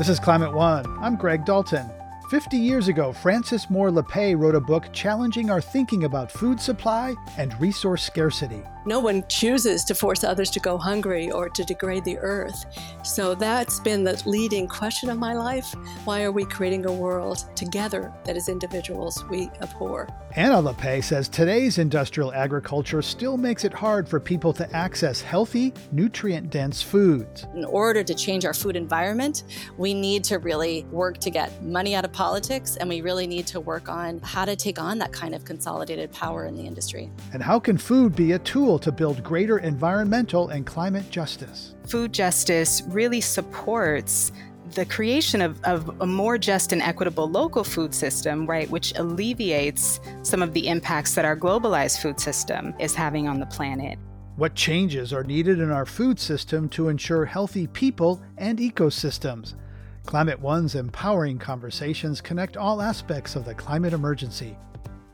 This is Climate One. I'm Greg Dalton. 50 years ago, Frances Moore Lappé wrote a book challenging our thinking about food supply and resource scarcity. No one chooses to force others to go hungry or to degrade the earth. So that's been the leading question of my life. Why are we creating a world together that as individuals we abhor? Anna Lappé says today's industrial agriculture still makes it hard for people to access healthy, nutrient dense foods. In order to change our food environment, we need to really work to get money out of politics and we really need to work on how to take on that kind of consolidated power in the industry. And how can food be a tool? tool to build greater environmental and climate justice. Food justice really supports the creation of, of, a more just and equitable local food system, right, which alleviates some of the impacts that our globalized food system is having on the planet. What changes are needed in our food system to ensure healthy people and ecosystems? Climate One's empowering conversations connect all aspects of the climate emergency.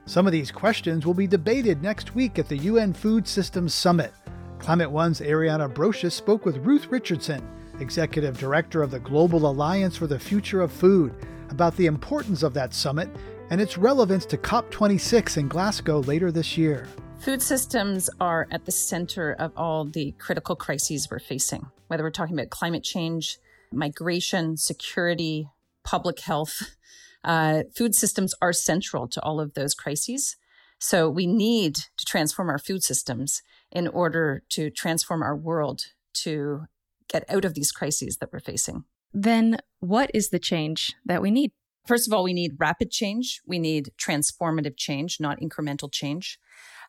Some of these questions will be debated next week at the UN Food Systems Summit. Climate One's Ariana Brocious spoke with Ruth Richardson, Executive Director of the Global Alliance for the Future of Food, about the importance of that summit and its relevance to COP26 in Glasgow later this year. Food systems are at the center of all the critical crises we're facing, whether we're talking about climate change, migration, security, public health. Uh, food systems are central to all of those crises. So we need to transform our food systems in order to transform our world to get out of these crises that we're facing. Then, what is the change that we need? First of all, we need rapid change. We need transformative change, not incremental change.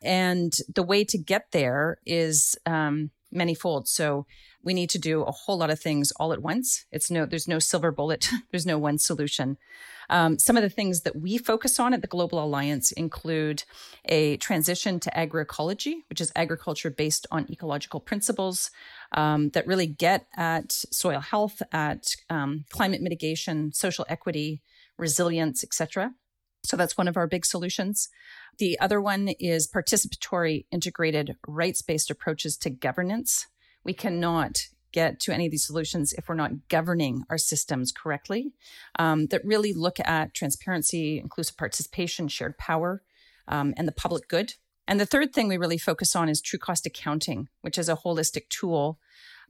And the way to get there is um, manyfold. So we need to do a whole lot of things all at once. It's no, there's no silver bullet. there's no one solution. Um, some of the things that we focus on at the Global Alliance include a transition to agroecology, which is agriculture based on ecological principles um, that really get at soil health, at um, climate mitigation, social equity, resilience, etc. So that's one of our big solutions. The other one is participatory, integrated, rights based approaches to governance. We cannot get to any of these solutions if we're not governing our systems correctly um, that really look at transparency, inclusive participation, shared power, um, and the public good. And the third thing we really focus on is true cost accounting, which is a holistic tool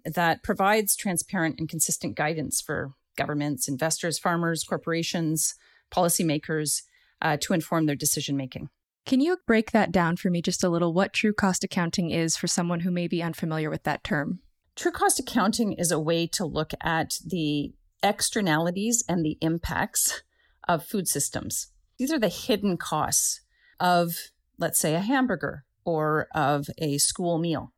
that provides transparent and consistent guidance for governments, investors, farmers, corporations, policymakers uh, to inform their decision making. Can you break that down for me just a little? What true cost accounting is for someone who may be unfamiliar with that term? True cost accounting is a way to look at the externalities and the impacts of food systems. These are the hidden costs of, let's say, a hamburger or of a school meal.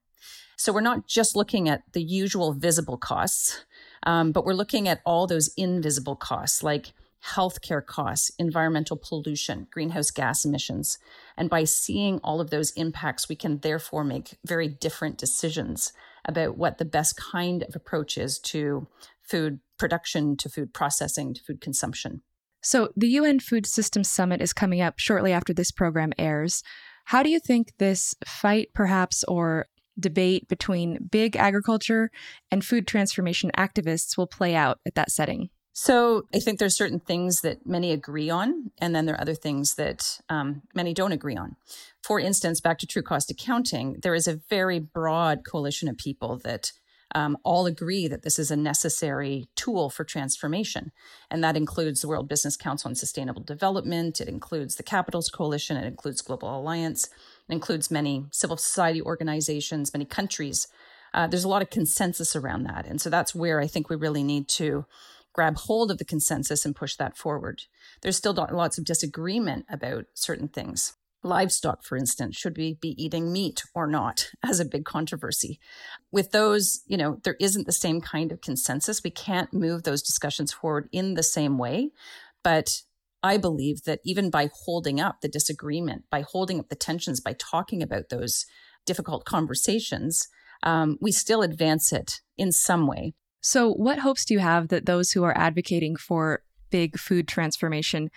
So we're not just looking at the usual visible costs, um, but we're looking at all those invisible costs like healthcare costs, environmental pollution, greenhouse gas emissions. And by seeing all of those impacts, we can therefore make very different decisions about what the best kind of approach is to food production, to food processing, to food consumption. So, the UN Food Systems Summit is coming up shortly after this program airs. How do you think this fight, perhaps, or debate between big agriculture and food transformation activists will play out at that setting? So I think there's certain things that many agree on, and then there are other things that um, many don't agree on. For instance, back to true cost accounting, there is a very broad coalition of people that um, all agree that this is a necessary tool for transformation. And that includes the World Business Council on Sustainable Development, it includes the Capitals Coalition, it includes Global Alliance, it includes many civil society organizations, many countries. Uh, there's a lot of consensus around that. And so that's where I think we really need to grab hold of the consensus and push that forward. There's still lots of disagreement about certain things. Livestock, for instance, should we be eating meat or not as a big controversy? With those, you know, there isn't the same kind of consensus. We can't move those discussions forward in the same way. But I believe that even by holding up the disagreement, by holding up the tensions, by talking about those difficult conversations, um, we still advance it in some way. So, what hopes do you have that those who are advocating for big food transformation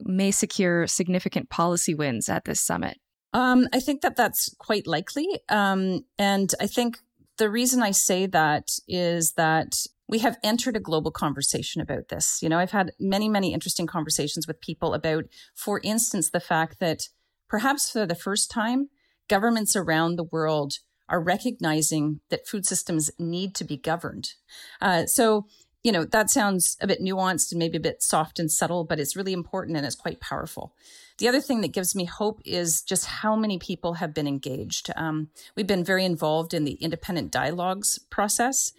may secure significant policy wins at this summit? Um, I think that that's quite likely. Um, and I think the reason I say that is that we have entered a global conversation about this. You know, I've had many, many interesting conversations with people about, for instance, the fact that perhaps for the first time, governments around the world are recognizing that food systems need to be governed. Uh, so, you know, that sounds a bit nuanced and maybe a bit soft and subtle, but it's really important and it's quite powerful. The other thing that gives me hope is just how many people have been engaged. Um, we've been very involved in the independent dialogues process.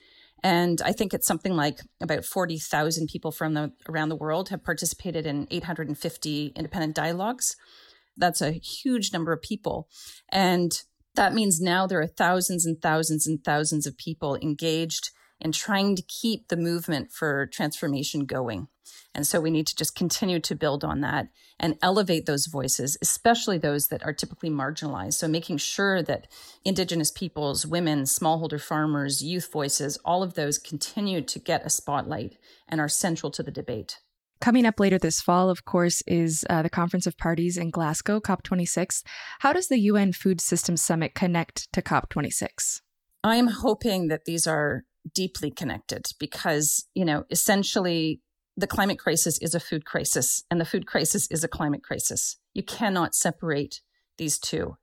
And I think it's something like about 40,000 people from the, around the world have participated in 850 independent dialogues. That's a huge number of people. And that means now there are thousands and thousands and thousands of people engaged in trying to keep the movement for transformation going. And so we need to just continue to build on that and elevate those voices, especially those that are typically marginalized. So making sure that Indigenous peoples, women, smallholder farmers, youth voices, all of those continue to get a spotlight and are central to the debate. Coming up later this fall, of course, is uh, the Conference of Parties in Glasgow, COP26. How does the UN Food Systems Summit connect to COP26? I'm hoping that these are deeply connected because, you know, essentially the climate crisis is a food crisis and the food crisis is a climate crisis. You cannot separate these two.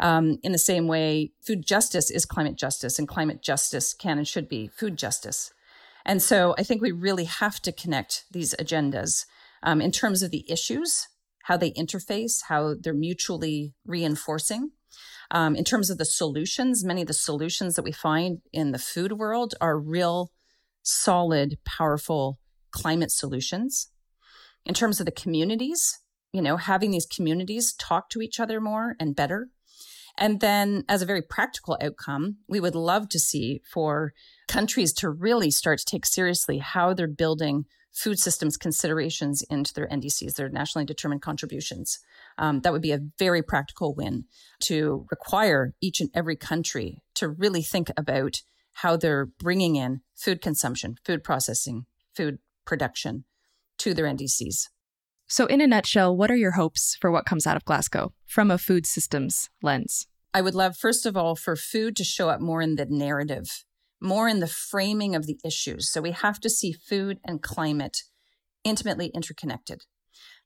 Um, in the same way, food justice is climate justice and climate justice can and should be food justice. And so I think we really have to connect these agendas um, in terms of the issues, how they interface, how they're mutually reinforcing. Um, in terms of the solutions, many of the solutions that we find in the food world are real, solid, powerful climate solutions. In terms of the communities, you know, having these communities talk to each other more and better. And then, as a very practical outcome, we would love to see for countries to really start to take seriously how they're building food systems considerations into their NDCs, their nationally determined contributions. Um, that would be a very practical win to require each and every country to really think about how they're bringing in food consumption, food processing, food production to their NDCs. So, in a nutshell, what are your hopes for what comes out of Glasgow from a food systems lens? I would love, first of all, for food to show up more in the narrative more in the framing of the issues. So we have to see food and climate intimately interconnected.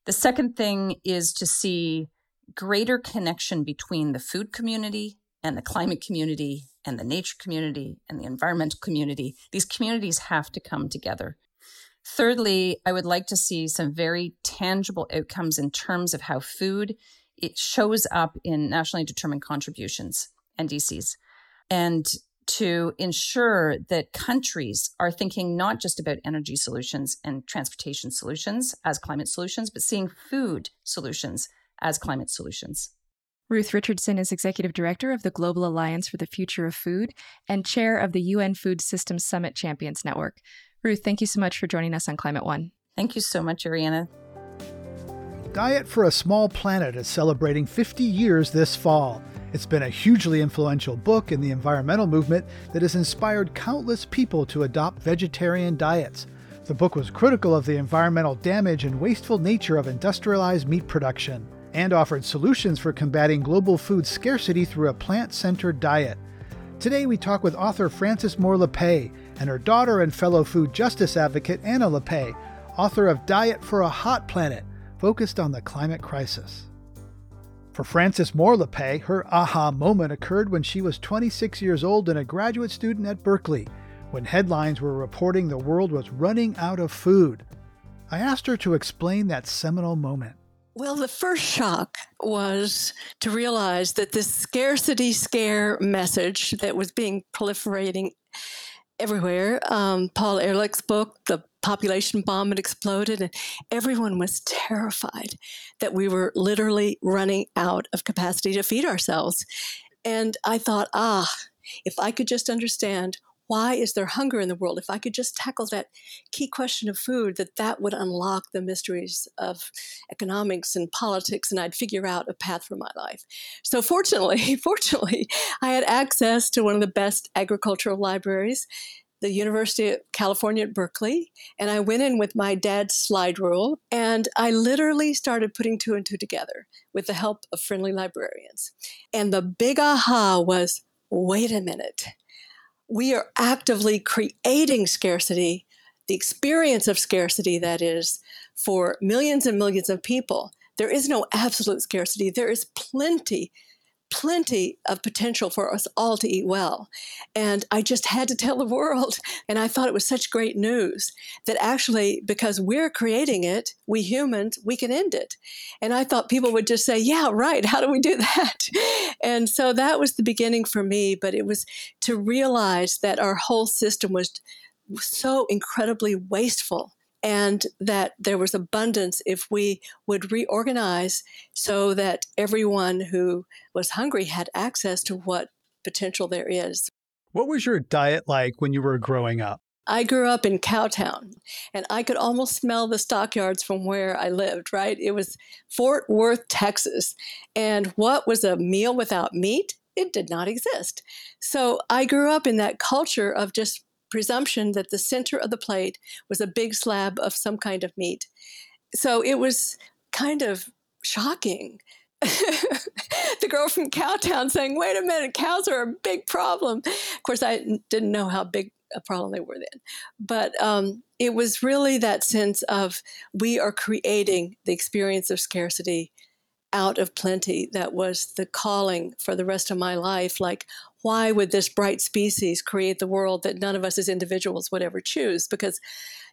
The second thing is to see greater connection between the food community and the climate community and the nature community and the environmental community. These communities have to come together. Thirdly, I would like to see some very tangible outcomes in terms of how food it shows up in nationally determined contributions NDCs. And to ensure that countries are thinking not just about energy solutions and transportation solutions as climate solutions, but seeing food solutions as climate solutions. Ruth Richardson is Executive Director of the Global Alliance for the Future of Food and Chair of the UN Food Systems Summit Champions Network. Ruth, thank you so much for joining us on Climate One. Thank you so much, Ariana. Diet for a Small Planet is celebrating 50 years this fall. It's been a hugely influential book in the environmental movement that has inspired countless people to adopt vegetarian diets. The book was critical of the environmental damage and wasteful nature of industrialized meat production and offered solutions for combating global food scarcity through a plant centered diet. Today, we talk with author Frances Moore Lappé and her daughter and fellow food justice advocate Anna Lappé, author of Diet for a Hot Planet, focused on the climate crisis. For Frances Moore Lappé, her aha moment occurred when she was 26 years old and a graduate student at Berkeley, when headlines were reporting the world was running out of food. I asked her to explain that seminal moment. Well, the first shock was to realize that this scarcity scare message that was being proliferating everywhere. Um, Paul Ehrlich's book, The Population Bomb had exploded, and everyone was terrified that we were literally running out of capacity to feed ourselves. And I thought, ah, if I could just understand why is there hunger in the world? If i could just tackle that key question of food that that would unlock the mysteries of economics and politics and i'd figure out a path for my life. So fortunately fortunately i had access to one of the best agricultural libraries the University of California at Berkeley, and I went in with my dad's slide rule, and I literally started putting two and two together with the help of friendly librarians. And the big aha was wait a minute, we are actively creating scarcity, the experience of scarcity, that is, for millions and millions of people. There is no absolute scarcity. There is plenty plenty of potential for us all to eat well. And I just had to tell the world. And I thought it was such great news that actually, because we're creating it, we humans, we can end it. And I thought people would just say, Yeah, right. How do we do that? And so that was the beginning for me. But it was to realize that our whole system was so incredibly wasteful and that there was abundance if we would reorganize so that everyone who was hungry had access to what potential there is. What was your diet like when you were growing up? I grew up in Cowtown and I could almost smell the stockyards from where I lived, right? It was Fort Worth, Texas. And what was a meal without meat? It did not exist. So I grew up in that culture of just presumption that the center of the plate was a big slab of some kind of meat. So it was kind of shocking. the girl from Cowtown saying, wait a minute, cows are a big problem. Of course, I didn't know how big a problem they were then. But um, it was really that sense of we are creating the experience of scarcity out of plenty that was the calling for the rest of my life. Like, why would this bright species create the world that none of us as individuals would ever choose? Because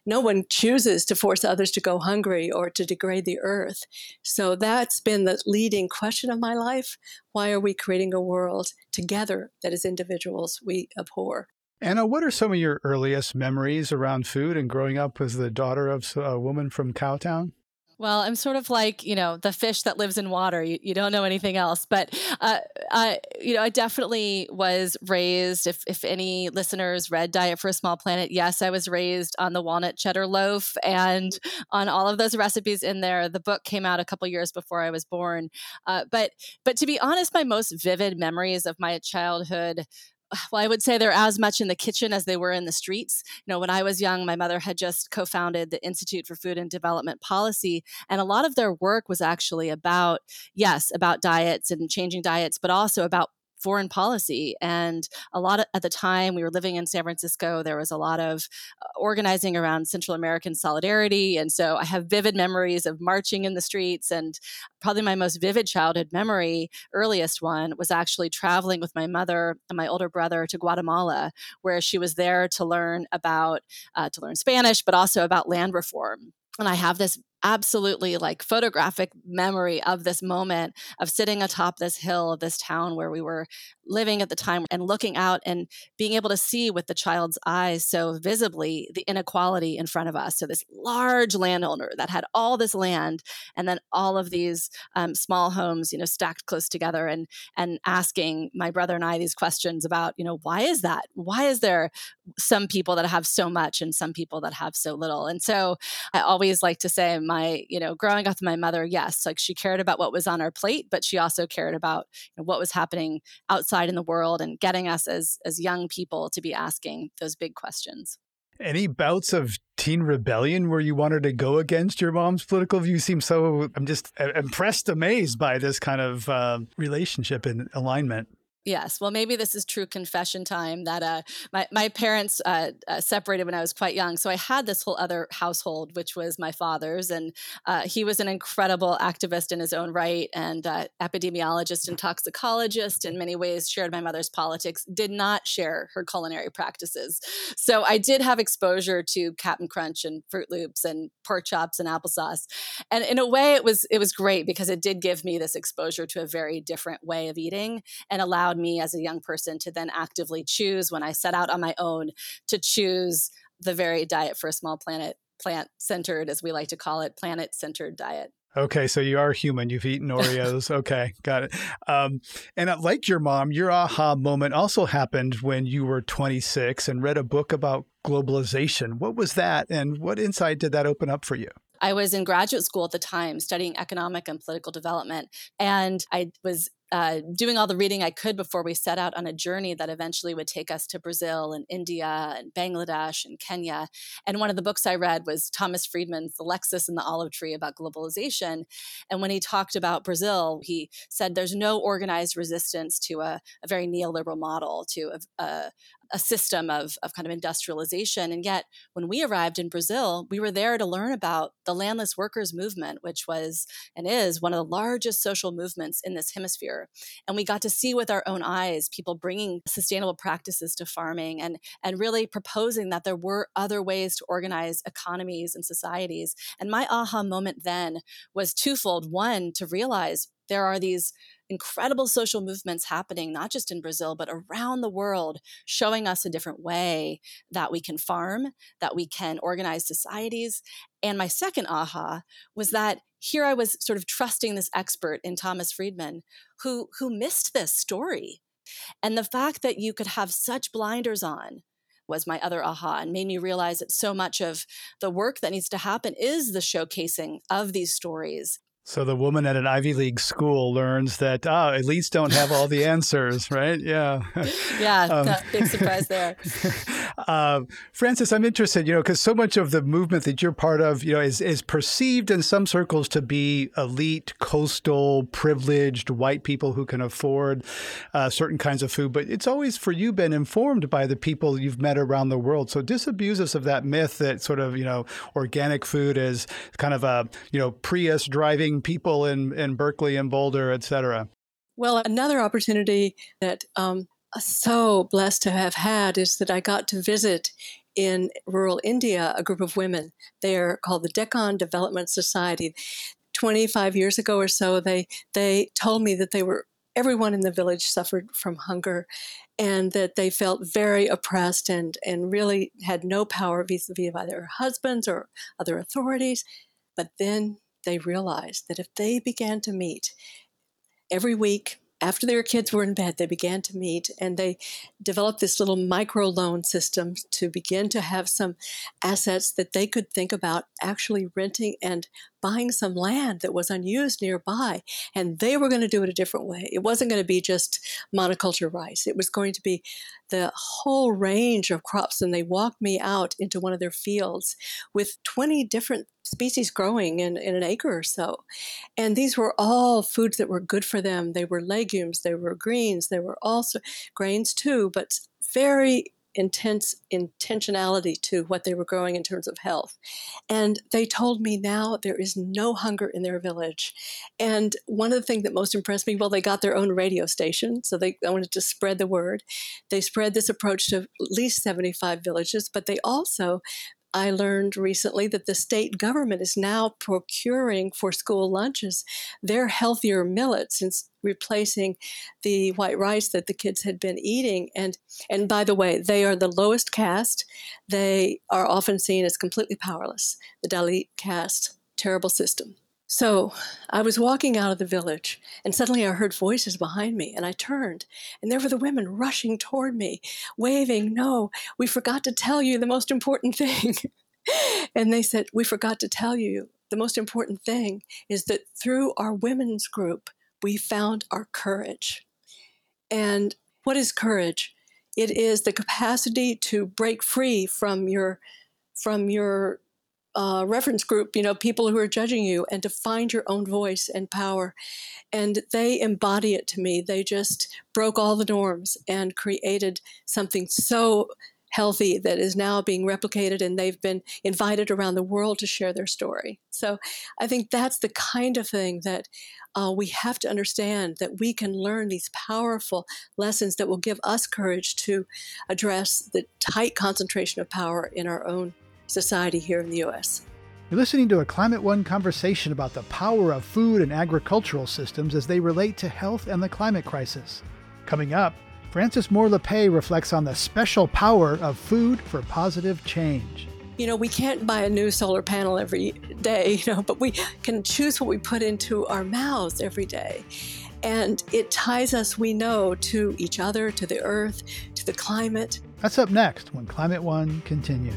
no one chooses to force others to go hungry or to degrade the earth. So that's been the leading question of my life. Why are we creating a world together that as individuals we abhor? Anna, what are some of your earliest memories around food and growing up as the daughter of a woman from Cowtown? Well, I'm sort of like, you know, the fish that lives in water. You, you don't know anything else. But, uh, I, you know, I definitely was raised, if, if any listeners read Diet for a Small Planet, yes, I was raised on the walnut cheddar loaf and on all of those recipes in there. The book came out a couple years before I was born. Uh, but, but to be honest, my most vivid memories of my childhood well, I would say they're as much in the kitchen as they were in the streets. You know, when I was young, my mother had just co founded the Institute for Food and Development Policy. And a lot of their work was actually about, yes, about diets and changing diets, but also about foreign policy. And a lot of, at the time we were living in San Francisco, there was a lot of uh, organizing around Central American solidarity. And so I have vivid memories of marching in the streets. And probably my most vivid childhood memory, earliest one, was actually traveling with my mother and my older brother to Guatemala, where she was there to learn about, uh, to learn Spanish, but also about land reform and I have this absolutely like photographic memory of this moment of sitting atop this hill of this town where we were living at the time and looking out and being able to see with the child's eyes so visibly the inequality in front of us. So, this large landowner that had all this land and then all of these um, small homes, you know, stacked close together and, and asking my brother and I these questions about, you know, why is that? Why is there some people that have so much and some people that have so little? And so, I always like to say, my, you know, growing up with my mother, yes, like she cared about what was on our plate, but she also cared about you know, what was happening outside in the world and getting us as as young people to be asking those big questions. Any bouts of teen rebellion where you wanted to go against your mom's political view? You seem so, I'm just impressed, amazed by this kind of uh, relationship and alignment. Yes. Well, maybe this is true confession time that uh, my, my parents uh, uh, separated when I was quite young. So I had this whole other household, which was my father's. And uh, he was an incredible activist in his own right and uh, epidemiologist and toxicologist in many ways, shared my mother's politics, did not share her culinary practices. So I did have exposure to Captain Crunch and Froot Loops and pork chops and applesauce. And in a way, it was, it was great because it did give me this exposure to a very different way of eating and allowed allowed me as a young person to then actively choose when I set out on my own to choose the very diet for a small planet, plant centered, as we like to call it, planet centered diet. Okay, so you are human. You've eaten Oreos. okay, got it. Um, and like your mom, your aha moment also happened when you were 26 and read a book about globalization. What was that, and what insight did that open up for you? I was in graduate school at the time studying economic and political development, and I was uh, doing all the reading I could before we set out on a journey that eventually would take us to Brazil and India and Bangladesh and Kenya. And one of the books I read was Thomas Friedman's The Lexus and the Olive Tree about globalization. And when he talked about Brazil, he said there's no organized resistance to a, a very neoliberal model, to a, a, a system of, of kind of industrialization. And yet, when we arrived in Brazil, we were there to learn about the landless workers movement, which was and is one of the largest social movements in this hemisphere. And we got to see with our own eyes people bringing sustainable practices to farming and, and really proposing that there were other ways to organize economies and societies. And my aha moment then was twofold. One, to realize there are these incredible social movements happening, not just in Brazil, but around the world, showing us a different way that we can farm, that we can organize societies. And my second aha was that here I was sort of trusting this expert in Thomas Friedman who, who missed this story. And the fact that you could have such blinders on was my other aha and made me realize that so much of the work that needs to happen is the showcasing of these stories so the woman at an Ivy League school learns that ah, elites don't have all the answers, right? Yeah. Yeah, um, big surprise there. uh, Frances, I'm interested, you know, because so much of the movement that you're part of, you know, is is perceived in some circles to be elite, coastal, privileged white people who can afford uh, certain kinds of food, but it's always for you been informed by the people you've met around the world. So disabuse us of that myth that sort of you know organic food is kind of a you know Prius driving people in, in Berkeley and Boulder, et cetera? Well, another opportunity that um, I'm so blessed to have had is that I got to visit in rural India a group of women. They are called the Deccan Development Society. 25 years ago or so, they, they told me that they were everyone in the village suffered from hunger and that they felt very oppressed and, and really had no power vis-a-vis by their husbands or other authorities. But then they realized that if they began to meet every week after their kids were in bed, they began to meet and they developed this little micro loan system to begin to have some assets that they could think about actually renting and buying some land that was unused nearby. And they were going to do it a different way. It wasn't going to be just monoculture rice, it was going to be the whole range of crops. And they walked me out into one of their fields with 20 different species growing in, in an acre or so. And these were all foods that were good for them. They were legumes, they were greens, they were also grains too, but very intense intentionality to what they were growing in terms of health. And they told me now there is no hunger in their village. And one of the things that most impressed me, well, they got their own radio station, so they wanted to spread the word. They spread this approach to at least 75 villages, but they also I learned recently that the state government is now procuring for school lunches their healthier millets and replacing the white rice that the kids had been eating. And and by the way, they are the lowest caste. They are often seen as completely powerless. The Dalit caste, terrible system. So I was walking out of the village, and suddenly I heard voices behind me, and I turned, and there were the women rushing toward me, waving, No, we forgot to tell you the most important thing. and they said, We forgot to tell you the most important thing is that through our women's group, we found our courage. And what is courage? It is the capacity to break free from your from your uh, reference group, you know, people who are judging you, and to find your own voice and power. And they embody it to me. They just broke all the norms and created something so healthy that is now being replicated, and they've been invited around the world to share their story. So I think that's the kind of thing that uh, we have to understand that we can learn these powerful lessons that will give us courage to address the tight concentration of power in our own society here in the U.S. You're listening to a Climate One conversation about the power of food and agricultural systems as they relate to health and the climate crisis. Coming up, Frances Moore Lappé reflects on the special power of food for positive change. You know, we can't buy a new solar panel every day, you know, but we can choose what we put into our mouths every day. And it ties us, we know, to each other, to the earth, to the climate. That's up next when Climate One continues.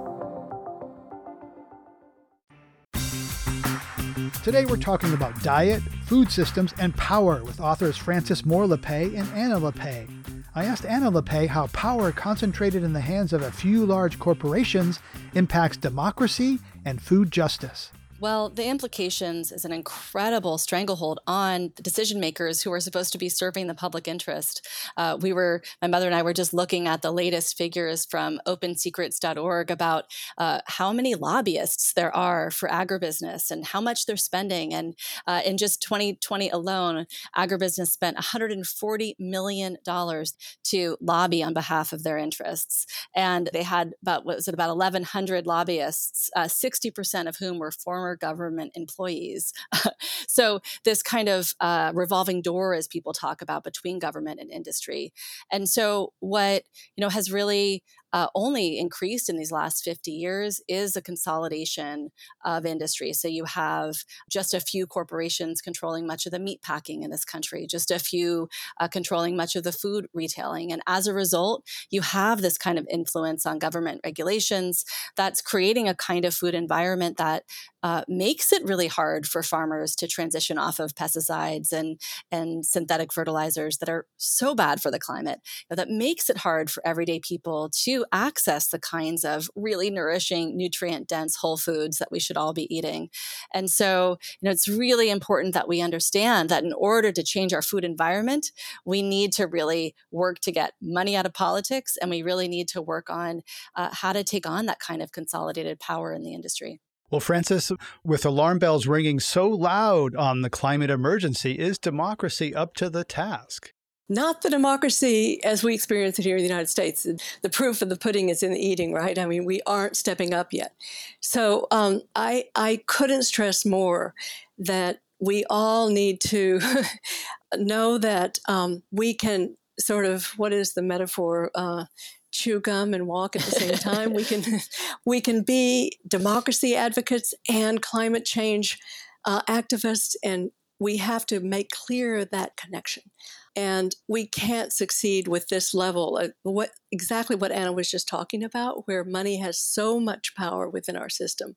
Today we're talking about diet, food systems, and power with authors Frances Moore Lappé and Anna Lappé. I asked Anna Lappé how power concentrated in the hands of a few large corporations impacts democracy and food justice. Well, the implications is an incredible stranglehold on decision makers who are supposed to be serving the public interest. Uh, we were, my mother and I were just looking at the latest figures from OpenSecrets.org about uh, how many lobbyists there are for agribusiness and how much they're spending. And uh, in just 2020 alone, agribusiness spent 140 million dollars to lobby on behalf of their interests, and they had about what was it about 1,100 lobbyists, 60% uh, of whom were former former government employees. so this kind of uh, revolving door, as people talk about, between government and industry. And so what you know has really uh, only increased in these last 50 years is a consolidation of industry. So you have just a few corporations controlling much of the meat packing in this country, just a few uh, controlling much of the food retailing. And as a result, you have this kind of influence on government regulations that's creating a kind of food environment that uh, makes it really hard for farmers to transition off of pesticides and, and synthetic fertilizers that are so bad for the climate. You know, that makes it hard for everyday people to access the kinds of really nourishing, nutrient dense whole foods that we should all be eating. And so, you know, it's really important that we understand that in order to change our food environment, we need to really work to get money out of politics and we really need to work on uh, how to take on that kind of consolidated power in the industry. Well, Frances, with alarm bells ringing so loud on the climate emergency, is democracy up to the task? not the democracy as we experience it here in the United States. The proof of the pudding is in the eating, right? I mean, we aren't stepping up yet. So um, I I couldn't stress more that we all need to know that um, we can sort of what is the metaphor? Uh, chew gum and walk at the same time. we can we can be democracy advocates and climate change uh, activists, and we have to make clear that connection. And we can't succeed with this level. Of what exactly what Anna was just talking about, where money has so much power within our system.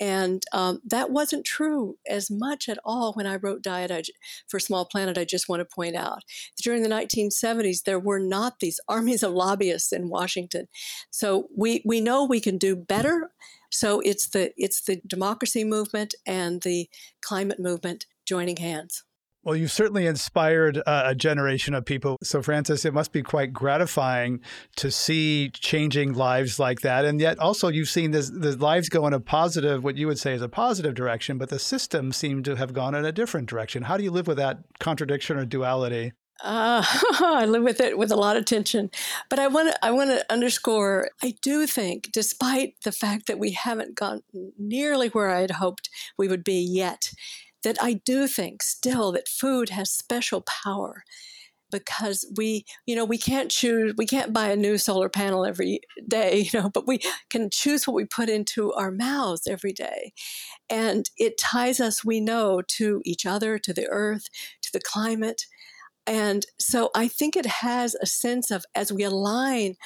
And um, that wasn't true as much at all when I wrote Diet I, for Small Planet. I just want to point out during the 1970s, there were not these armies of lobbyists in Washington. So we, we know we can do better. So it's the, it's the democracy movement and the climate movement joining hands. Well, you've certainly inspired uh, a generation of people. So, Frances, it must be quite gratifying to see changing lives like that. And yet, also, you've seen this, the lives go in a positive, what you would say is a positive direction, but the system seemed to have gone in a different direction. How do you live with that contradiction or duality? Uh, I live with it with a lot of tension, but I want to I want to underscore. I do think, despite the fact that we haven't gone nearly where I had hoped we would be yet, that I do think still that food has special power because we you know we can't choose we can't buy a new solar panel every day you know but we can choose what we put into our mouths every day. And it ties us we know to each other to the earth to the climate and so I think it has a sense of as we align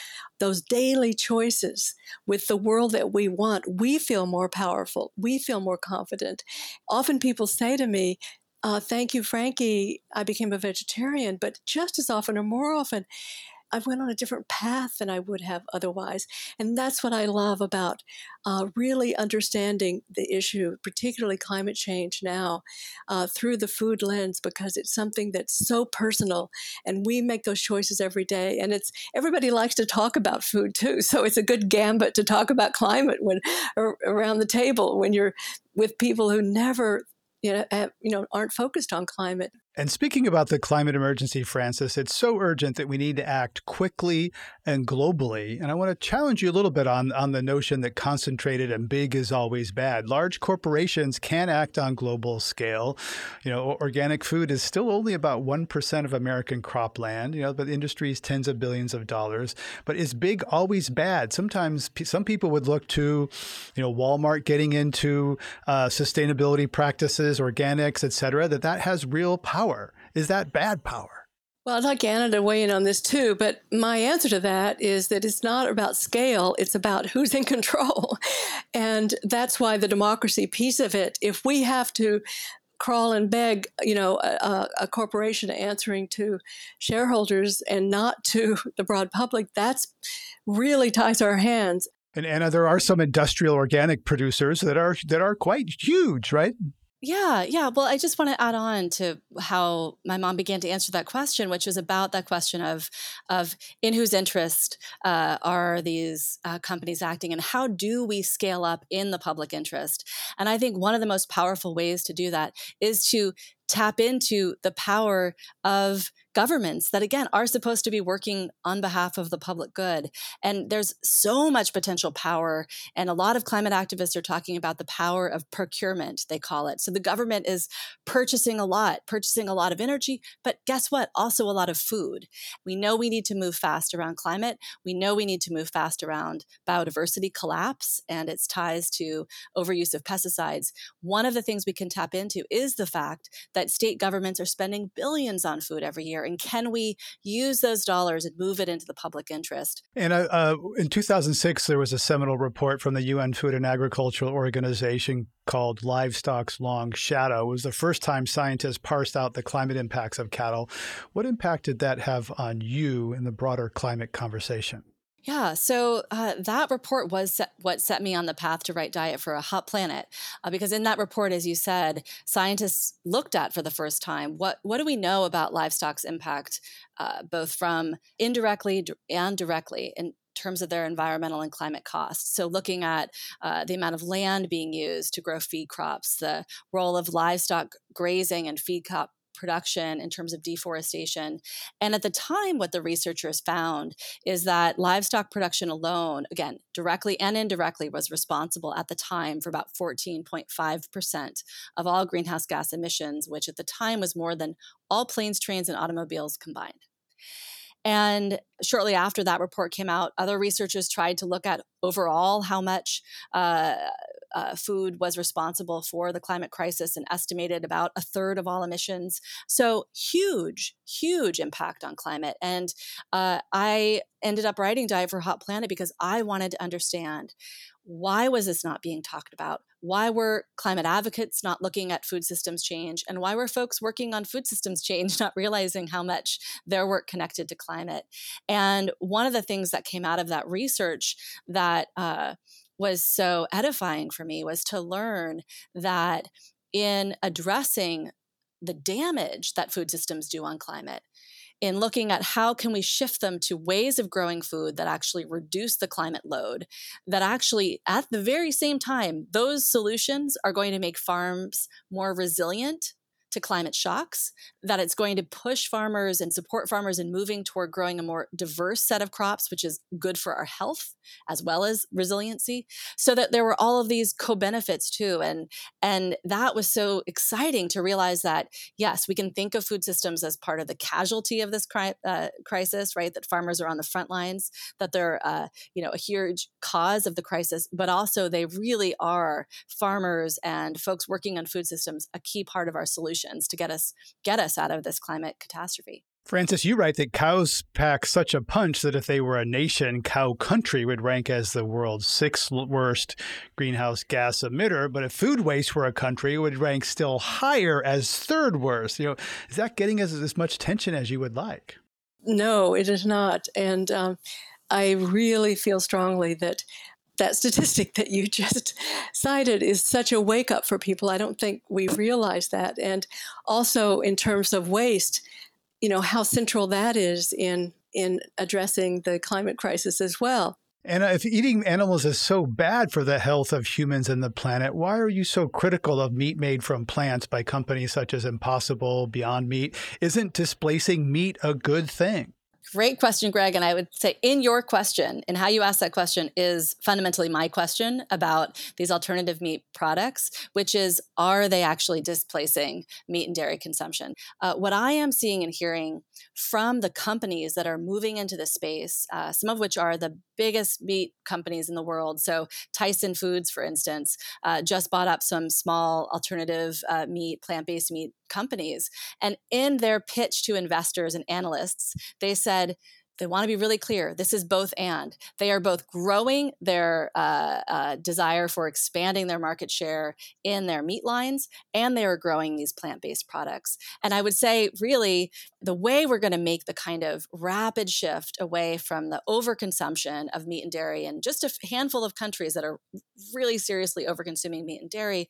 those daily choices with the world that we want, we feel more powerful. We feel more confident. Often people say to me, uh, Thank you, Frankie. I became a vegetarian. But just as often or more often, I went on a different path than I would have otherwise. And that's what I love about uh, really understanding the issue, particularly climate change now, uh, through the food lens, because it's something that's so personal, and we make those choices every day. And it's everybody likes to talk about food too, so it's a good gambit to talk about climate when around the table when you're with people who never you know, you know aren't focused on climate and speaking about the climate emergency, Frances, it's so urgent that we need to act quickly and globally. And I want to challenge you a little bit on, on the notion that concentrated and big is always bad. Large corporations can act on global scale. You know, organic food is still only about 1% of American cropland, you know, but the industry is tens of billions of dollars. But is big always bad? Sometimes some people would look to, you know, Walmart getting into uh, sustainability practices, organics, et cetera, that that has real power power. Is that bad power? Well, I'd like Anna to weigh in on this too, but my answer to that is that it's not about scale, it's about who's in control. And that's why the democracy piece of it, if we have to crawl and beg, you know, a, a, corporation answering to shareholders and not to the broad public, that's really ties our hands. And Anna, there are some industrial organic producers that are that are quite huge, right? Yeah, yeah. Well, I just want to add on to how my mom began to answer that question, which was about that question of of in whose interest uh, are these uh, companies acting, and how do we scale up in the public interest? And I think one of the most powerful ways to do that is to tap into the power of governments that again are supposed to be working on behalf of the public good. And there's so much potential power and a lot of climate activists are talking about the power of procurement they call it. So the government is purchasing a lot purchasing a lot of energy but guess what? Also a lot of food. We know we need to move fast around climate. We know we need to move fast around biodiversity collapse and its ties to overuse of pesticides. One of the things we can tap into is the fact that state governments are spending billions on food every year and can we use those dollars and move it into the public interest? And uh, uh, in 2006, there was a seminal report from the UN Food and Agricultural Organization called Livestock's Long Shadow. It was the first time scientists parsed out the climate impacts of cattle. What impact did that have on you in the broader climate conversation? Yeah, so uh, that report was set, what set me on the path to write Diet for a Hot Planet, uh, because in that report, as you said, scientists looked at for the first time what what do we know about livestock's impact, uh, both from indirectly and directly in terms of their environmental and climate costs. So, looking at uh, the amount of land being used to grow feed crops, the role of livestock grazing and feed crop production in terms of deforestation. And at the time, what the researchers found is that livestock production alone, again, directly and indirectly, was responsible at the time for about 14.5% of all greenhouse gas emissions, which at the time was more than all planes, trains, and automobiles combined. And shortly after that report came out, other researchers tried to look at overall how much uh, uh, food was responsible for the climate crisis and estimated about a third of all emissions. So huge, huge impact on climate. And uh, I ended up writing Diet for Hot Planet because I wanted to understand why was this not being talked about? Why were climate advocates not looking at food systems change? And why were folks working on food systems change not realizing how much their work connected to climate? And one of the things that came out of that research that uh, was so edifying for me was to learn that in addressing the damage that food systems do on climate in looking at how can we shift them to ways of growing food that actually reduce the climate load that actually at the very same time those solutions are going to make farms more resilient to climate shocks, that it's going to push farmers and support farmers in moving toward growing a more diverse set of crops, which is good for our health as well as resiliency. So that there were all of these co-benefits too. And and that was so exciting to realize that yes, we can think of food systems as part of the casualty of this cri- uh, crisis, right? That farmers are on the front lines, that they're uh, you know a huge cause of the crisis, but also they really are farmers and folks working on food systems a key part of our solution solutions to get us get us out of this climate catastrophe. Frances, you write that cows pack such a punch that if they were a nation, cow country would rank as the world's sixth worst greenhouse gas emitter. But if food waste were a country, it would rank still higher as third worst. You know, is that getting us as much attention as you would like? No, it is not. And um, I really feel strongly that that statistic that you just cited is such a wake up for people. I don't think we realize that. And also in terms of waste, you know, how central that is in in addressing the climate crisis as well. And uh, if eating animals is so bad for the health of humans and the planet, why are you so critical of meat made from plants by companies such as Impossible, Beyond Meat? Isn't displacing meat a good thing? Great question, Greg. And I would say, in your question and how you ask that question is fundamentally my question about these alternative meat products, which is are they actually displacing meat and dairy consumption? Uh, what I am seeing and hearing from the companies that are moving into the space, uh, some of which are the biggest meat companies in the world. So, Tyson Foods, for instance, uh, just bought up some small alternative uh, meat, plant based meat companies. And in their pitch to investors and analysts, they said, said they want to be really clear this is both and. They are both growing their uh, uh, desire for expanding their market share in their meat lines and they are growing these plant-based products. And i would say really the way we're going to make the kind of rapid shift away from the overconsumption of meat and dairy in just a handful of countries that are really seriously overconsuming meat and dairy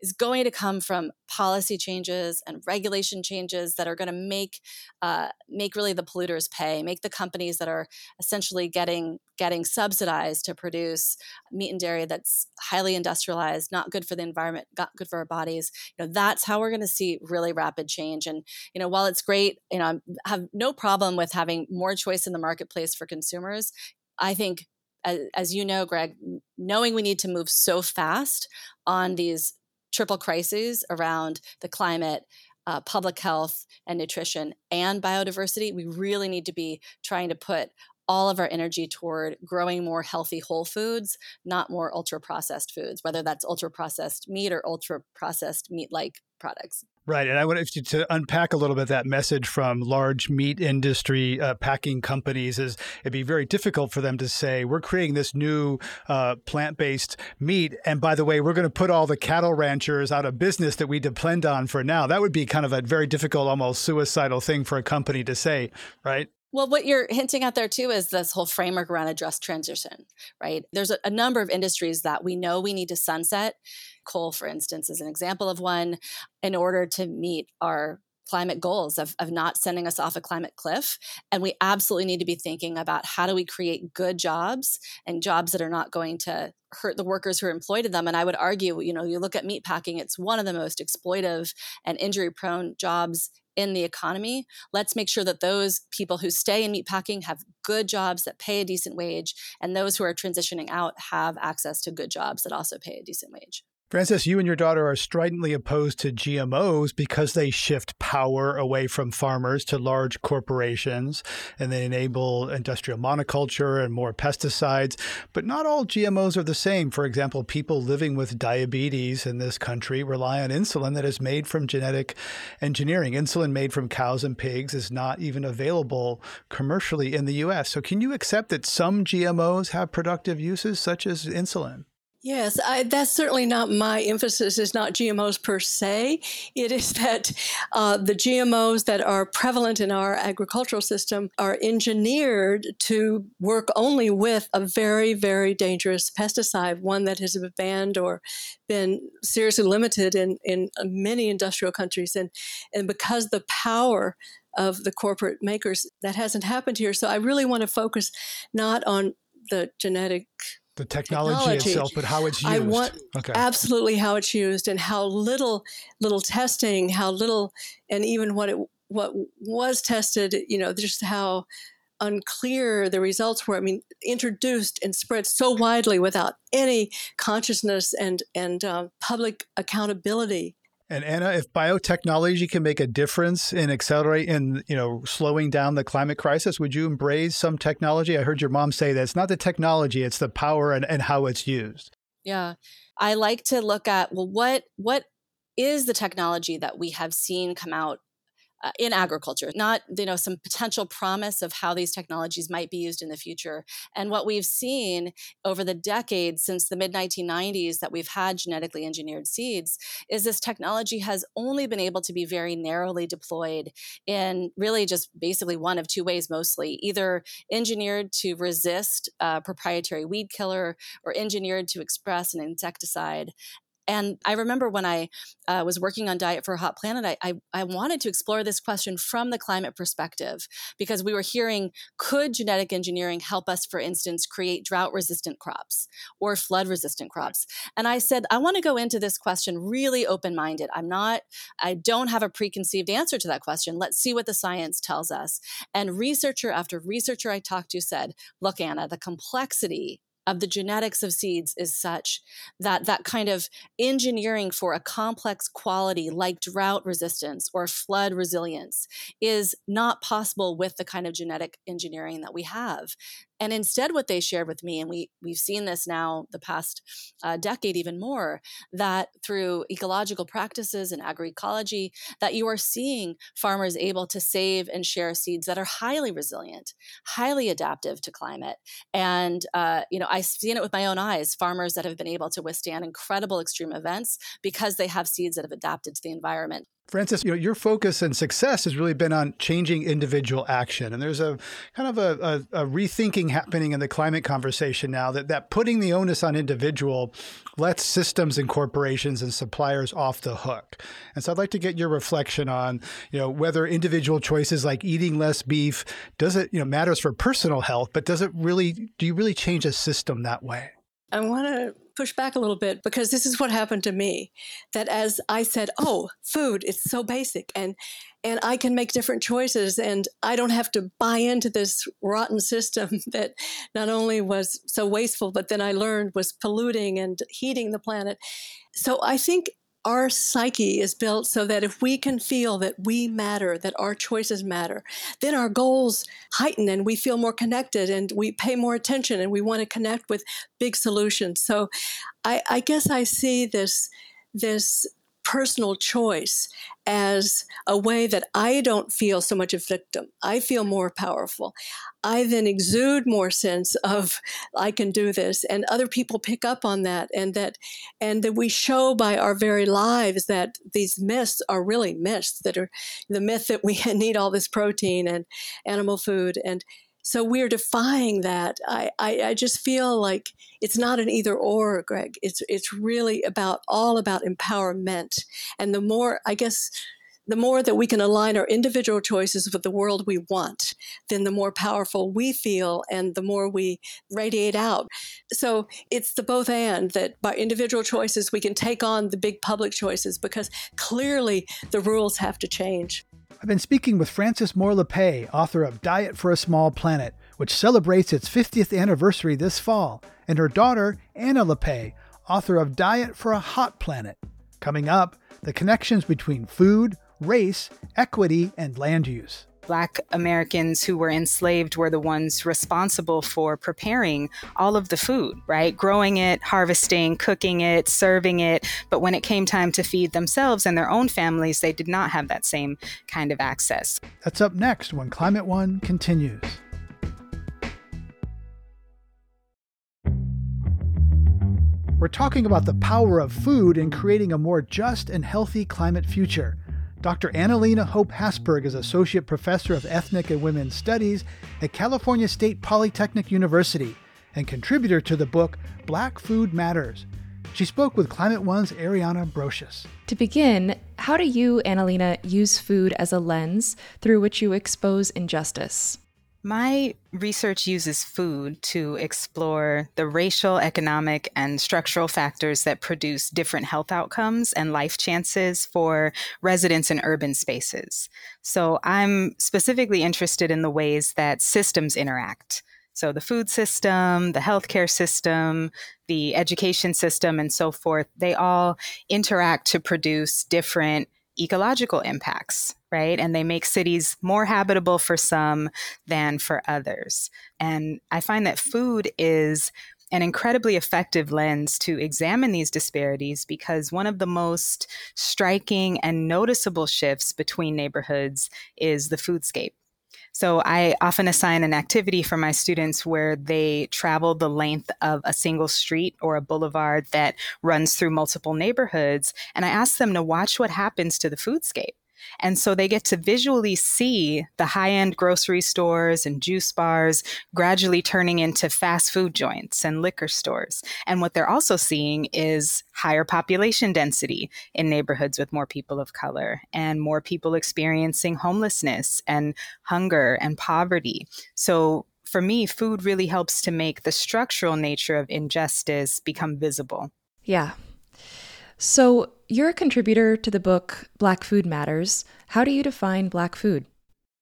is going to come from policy changes and regulation changes that are going to make uh, make really the polluters pay make the companies that are essentially getting getting subsidized to produce meat and dairy that's highly industrialized, not good for the environment, not good for our bodies. You know, that's how we're going to see really rapid change. And you know, while it's great, you know, I have no problem with having more choice in the marketplace for consumers. I think as, as, you know, Greg, knowing we need to move so fast on these triple crises around the climate, uh, public health and nutrition and biodiversity, we really need to be trying to put all of our energy toward growing more healthy whole foods, not more ultra processed foods, whether that's ultra processed meat or ultra processed meat like products. Right. And I want you to unpack a little bit that message from large meat industry uh, packing companies is it'd be very difficult for them to say, we're creating this new uh, plant based meat. And by the way, we're going to put all the cattle ranchers out of business that we depend on for now. That would be kind of a very difficult, almost suicidal thing for a company to say, right? Well, what you're hinting at there too is this whole framework around a just transition, right? There's a, a, number of industries that we know we need to sunset. Coal, for instance, is an example of one in order to meet our climate goals of, of not sending us off a climate cliff. And we absolutely need to be thinking about how do we create good jobs and jobs that are not going to hurt the workers who are employed in them. And I would argue, you know, you look at meatpacking, it's one of the most exploitive and injury prone jobs in the economy. Let's make sure that those people who stay in meatpacking have good jobs that pay a decent wage, and those who are transitioning out have access to good jobs that also pay a decent wage. Frances, you and your daughter are stridently opposed to GMOs because they shift power away from farmers to large corporations and they enable industrial monoculture and more pesticides. But not all GMOs are the same. For example, people living with diabetes in this country rely on insulin that is made from genetic engineering. Insulin made from cows and pigs is not even available commercially in the US. So, can you accept that some GMOs have productive uses, such as insulin? Yes, I, that's certainly not my emphasis. Is not GMOs per se. It is that uh, the GMOs that are prevalent in our agricultural system are engineered to work only with a very, very dangerous pesticide, one that has been banned or been seriously limited in in many industrial countries, and and because the power of the corporate makers that hasn't happened here. So I really want to focus not on the genetic the technology, technology, itself, but how it's used. I want okay. absolutely how it's used and how little little testing, how little, and even what it what was tested. You know, just how unclear the results were. I mean, introduced and spread so widely without any consciousness and and uh, public accountability. And Anna, if biotechnology can make a difference in accelerate in you know slowing down the climate crisis, would you embrace some technology? I heard your mom say that it's not the technology, it's the power and, and how it's used. Yeah. I like to look at well what what is the technology that we have seen come out Uh, in agriculture, not you know some potential promise of how these technologies might be used in the future. And what we've seen over the decades since the mid 1990s that we've had genetically engineered seeds is this technology has only been able to be very narrowly deployed in really just basically one of two ways mostly either engineered to resist a proprietary weed killer or engineered to express an insecticide And I remember when I uh, was working on Diet for a Hot Planet, I, I, I wanted to explore this question from the climate perspective because we were hearing could genetic engineering help us, for instance, create drought resistant crops or flood resistant crops? And I said, I want to go into this question really open minded. I'm not, I don't have a preconceived answer to that question. Let's see what the science tells us. And researcher after researcher I talked to said, look, Anna, the complexity of the genetics of seeds is such that that kind of engineering for a complex quality like drought resistance or flood resilience is not possible with the kind of genetic engineering that we have and instead what they shared with me and we we've seen this now the past uh, decade even more that through ecological practices and agroecology that you are seeing farmers able to save and share seeds that are highly resilient highly adaptive to climate. And uh, you know i've seen it with my own eyes farmers that have been able to withstand incredible extreme events because they have seeds that have adapted to the environment Frances, you know, your focus and success has really been on changing individual action. And there's a kind of a, a, a, rethinking happening in the climate conversation now that, that putting the onus on individual lets systems and corporations and suppliers off the hook. And so I'd like to get your reflection on, you know, whether individual choices like eating less beef, does it, you know, matters for personal health, but does it really, do you really change a system that way? I want to push back a little bit because this is what happened to me that as i said oh food it's so basic and and i can make different choices and i don't have to buy into this rotten system that not only was so wasteful but then i learned was polluting and heating the planet. So i think our psyche is built so that if we can feel that we matter, that our choices matter, then our goals heighten and we feel more connected and we pay more attention and we want to connect with big solutions. So I, I guess I see this this personal choice as a way that I don't feel so much a victim. I feel more powerful. I then exude more sense of I can do this and other people pick up on that and that and that we show by our very lives that these myths are really myths that are the myth that we need all this protein and animal food and so we're defying that. I, I, I, just feel like it's not an either or, Greg. It's it's really about all about empowerment. And the more, I guess, the more that we can align our individual choices with the world we want, then the more powerful we feel and the more we radiate out. So it's the both and that by individual choices, we can take on the big public choices because clearly the rules have to change. I've been speaking with Frances Moore Lappé, author of Diet for a Small Planet, which celebrates its 50th anniversary this fall, and her daughter, Anna Lappé, author of Diet for a Hot Planet. Coming up, the connections between food, race, equity, and land use. Black Americans who were enslaved were the ones responsible for preparing all of the food, right? Growing it, harvesting, cooking it, serving it. But when it came time to feed themselves and their own families, they did not have that same kind of access. That's up next when Climate One continues. We're talking about the power of food in creating a more just and healthy climate future. Dr. Analena Hope Hassberg is Associate Professor of Ethnic and Women's Studies at California State Polytechnic University and contributor to the book Black Food Matters. She spoke with Climate One's Ariana Brocious. To begin, how do you, Analena, use food as a lens through which you expose injustice? My research uses food to explore the racial, economic, and structural factors that produce different health outcomes and life chances for residents in urban spaces. So I'm specifically interested in the ways that systems interact. So the food system, the healthcare system, the education system, and so forth, they all interact to produce different ecological impacts, right? And they make cities more habitable for some than for others. And I find that food is an incredibly effective lens to examine these disparities because one of the most striking and noticeable shifts between neighborhoods is the foodscape. So I often assign an activity for my students where they travel the length of a single street or a boulevard that runs through multiple neighborhoods. And I ask them to watch what happens to the foodscape. And so they get to visually see the high end grocery stores and juice bars gradually turning into fast food joints and liquor stores. And what they're also seeing is higher population density in neighborhoods with more people of color and more people experiencing homelessness and hunger and poverty. So for me, food really helps to make the structural nature of injustice become visible. Yeah, so, you're a contributor to the book Black Food Matters. How do you define Black food?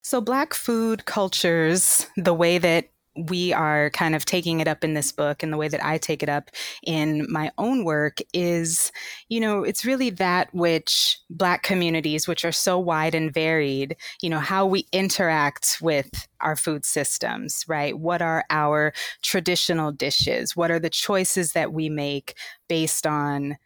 So, Black food cultures, the way that we are kind of taking it up in this book and the way that I take it up in my own work is, you know, it's really that which Black communities, which are so wide and varied, you know, how we interact with our food systems, right? What are our traditional dishes? What are the choices that we make based on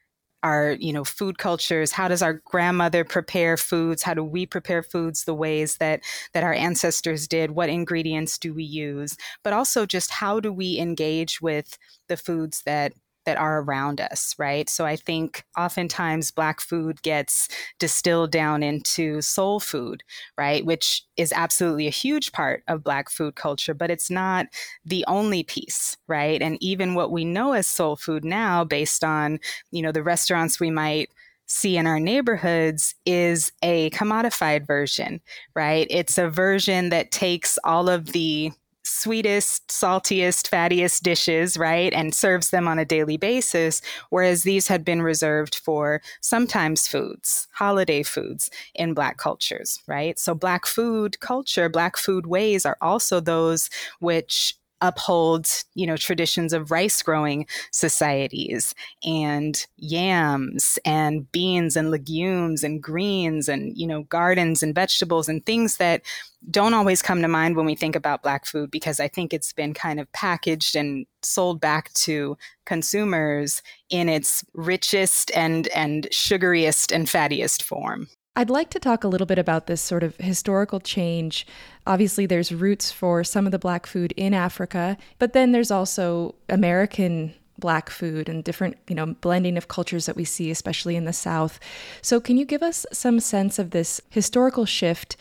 our you know food cultures? How does our grandmother prepare foods? How do we prepare foods the ways that that our ancestors did? What ingredients do we use? But also just how do we engage with the foods that that are around us, right? So I think oftentimes Black food gets distilled down into soul food, right? Which is absolutely a huge part of Black food culture, but it's not the only piece, right? And even what we know as soul food now, based on, you know, the restaurants we might see in our neighborhoods is a commodified version, right? It's a version that takes all of the sweetest, saltiest, fattiest dishes, right? And serves them on a daily basis. Whereas these had been reserved for sometimes foods, holiday foods in Black cultures, right? So, Black food culture, Black food ways are also those which uphold you know traditions of rice growing societies and yams and beans and legumes and greens and you know gardens and vegetables and things that don't always come to mind when we think about black food because i think it's been kind of packaged and sold back to consumers in its richest and and sugariest and fattiest form I'd like to talk a little bit about this sort of historical change. Obviously, there's roots for some of the black food in Africa, but then there's also American black food and different, you know, blending of cultures that we see, especially in the South. So, can you give us some sense of this historical shift?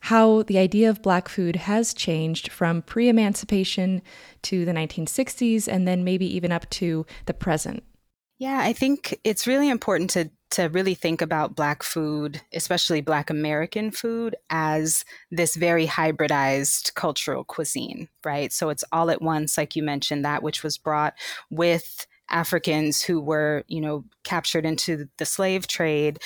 How the idea of black food has changed from pre emancipation to the 1960s and then maybe even up to the present? Yeah, I think it's really important to to really think about Black food, especially Black American food, as this very hybridized cultural cuisine, right? So it's all at once, like you mentioned, that which was brought with Africans who were, you know, captured into the slave trade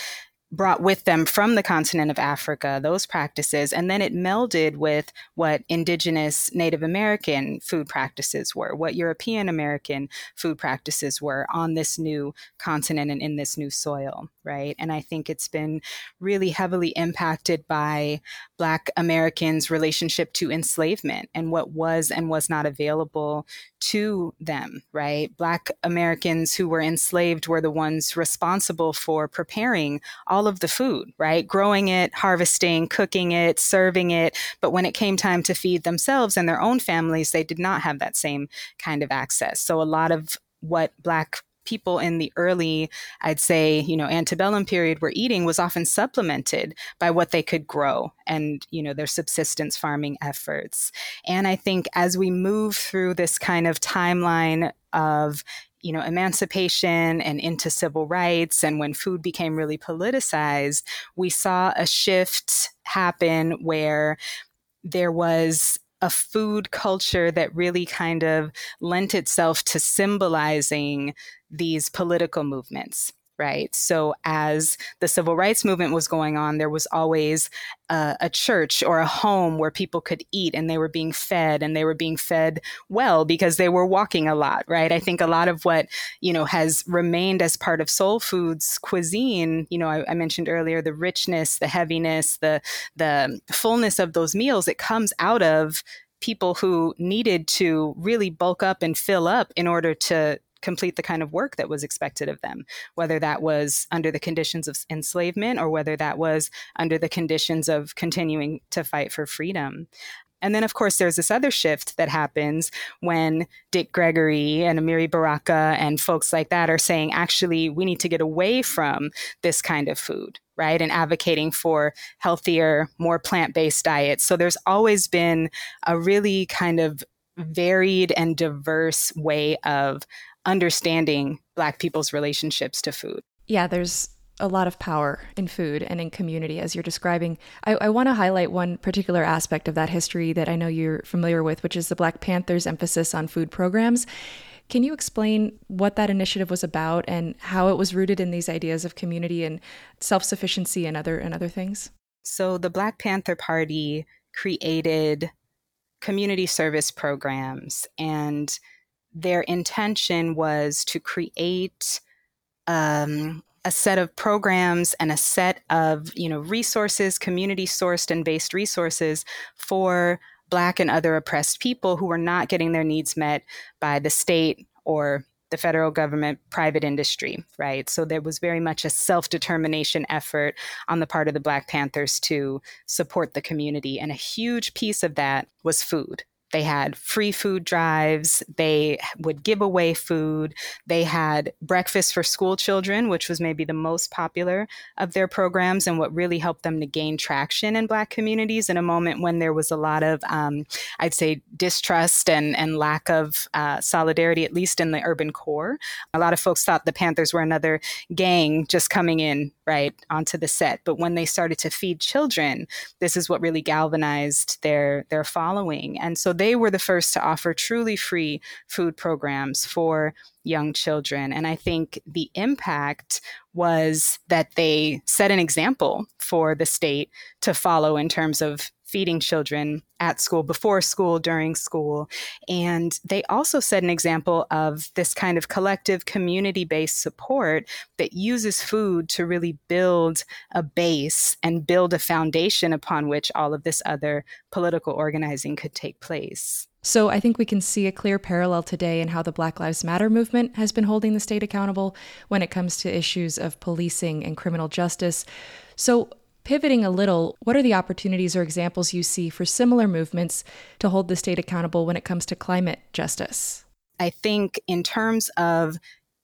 brought with them from the continent of Africa, those practices, and then it melded with what indigenous Native American food practices were, what European American food practices were on this new continent and in this new soil, right? And I think it's been really heavily impacted by Black Americans' relationship to enslavement and what was and was not available to them, right? Black Americans who were enslaved were the ones responsible for preparing all of the food, right? Growing it, harvesting, cooking it, serving it. But when it came time to feed themselves and their own families, they did not have that same kind of access. So a lot of what Black people in the early, I'd say, you know, antebellum period were eating was often supplemented by what they could grow and, you know, their subsistence farming efforts. And I think as we move through this kind of timeline of, you know, emancipation and into civil rights, and when food became really politicized, we saw a shift happen where there was a food culture that really kind of lent itself to symbolizing these political movements right? So, as the civil rights movement was going on, there was always a, a, church or a home where people could eat and they were being fed and they were being fed well because they were walking a lot, right? I think a lot of what, you know, has remained as part of soul food's cuisine, you know, I, I mentioned earlier the richness, the heaviness, the, the fullness of those meals, it comes out of people who needed to really bulk up and fill up in order to complete the kind of work that was expected of them, whether that was under the conditions of enslavement or whether that was under the conditions of continuing to fight for freedom. And then, of course, there's this other shift that happens when Dick Gregory and Amiri Baraka and folks like that are saying, actually, we need to get away from this kind of food, right? And advocating for healthier, more plant based diets. So there's always been a really kind of varied and diverse way of understanding Black people's relationships to food. Yeah, there's a lot of power in food and in community, as you're describing. I, I want to highlight one particular aspect of that history that I know you're familiar with, which is the Black Panthers' emphasis on food programs. Can you explain what that initiative was about and how it was rooted in these ideas of community and self-sufficiency and other and other things? So the Black Panther Party created community service programs and their intention was to create um, a set of programs and a set of you know resources community sourced and based resources for black and other oppressed people who were not getting their needs met by the state or the federal government, private industry, right? So there was very much a self determination effort on the part of the Black Panthers to support the community. And a huge piece of that was food. They had free food drives. They would give away food. They had breakfast for school children, which was maybe the most popular of their programs and what really helped them to gain traction in Black communities in a moment when there was a lot of, um, I'd say, distrust and, and lack of uh, solidarity, at least in the urban core. A lot of folks thought the Panthers were another gang just coming in right onto the set. But when they started to feed children this is what really galvanized their their following. And so they were the first to offer truly free food programs for young children. And i think the impact was that they set an example for the state to follow in terms of feeding children at school, before school, during school. And they also set an example of this kind of collective community based support that uses food to really build a base and build a foundation upon which all of this other political organizing could take place. So I think we can see a clear parallel today in how the Black Lives Matter movement has been holding the state accountable when it comes to issues of policing and criminal justice. So Pivoting a little, what are the opportunities or examples you see for similar movements to hold the state accountable when it comes to climate justice? I think, in terms of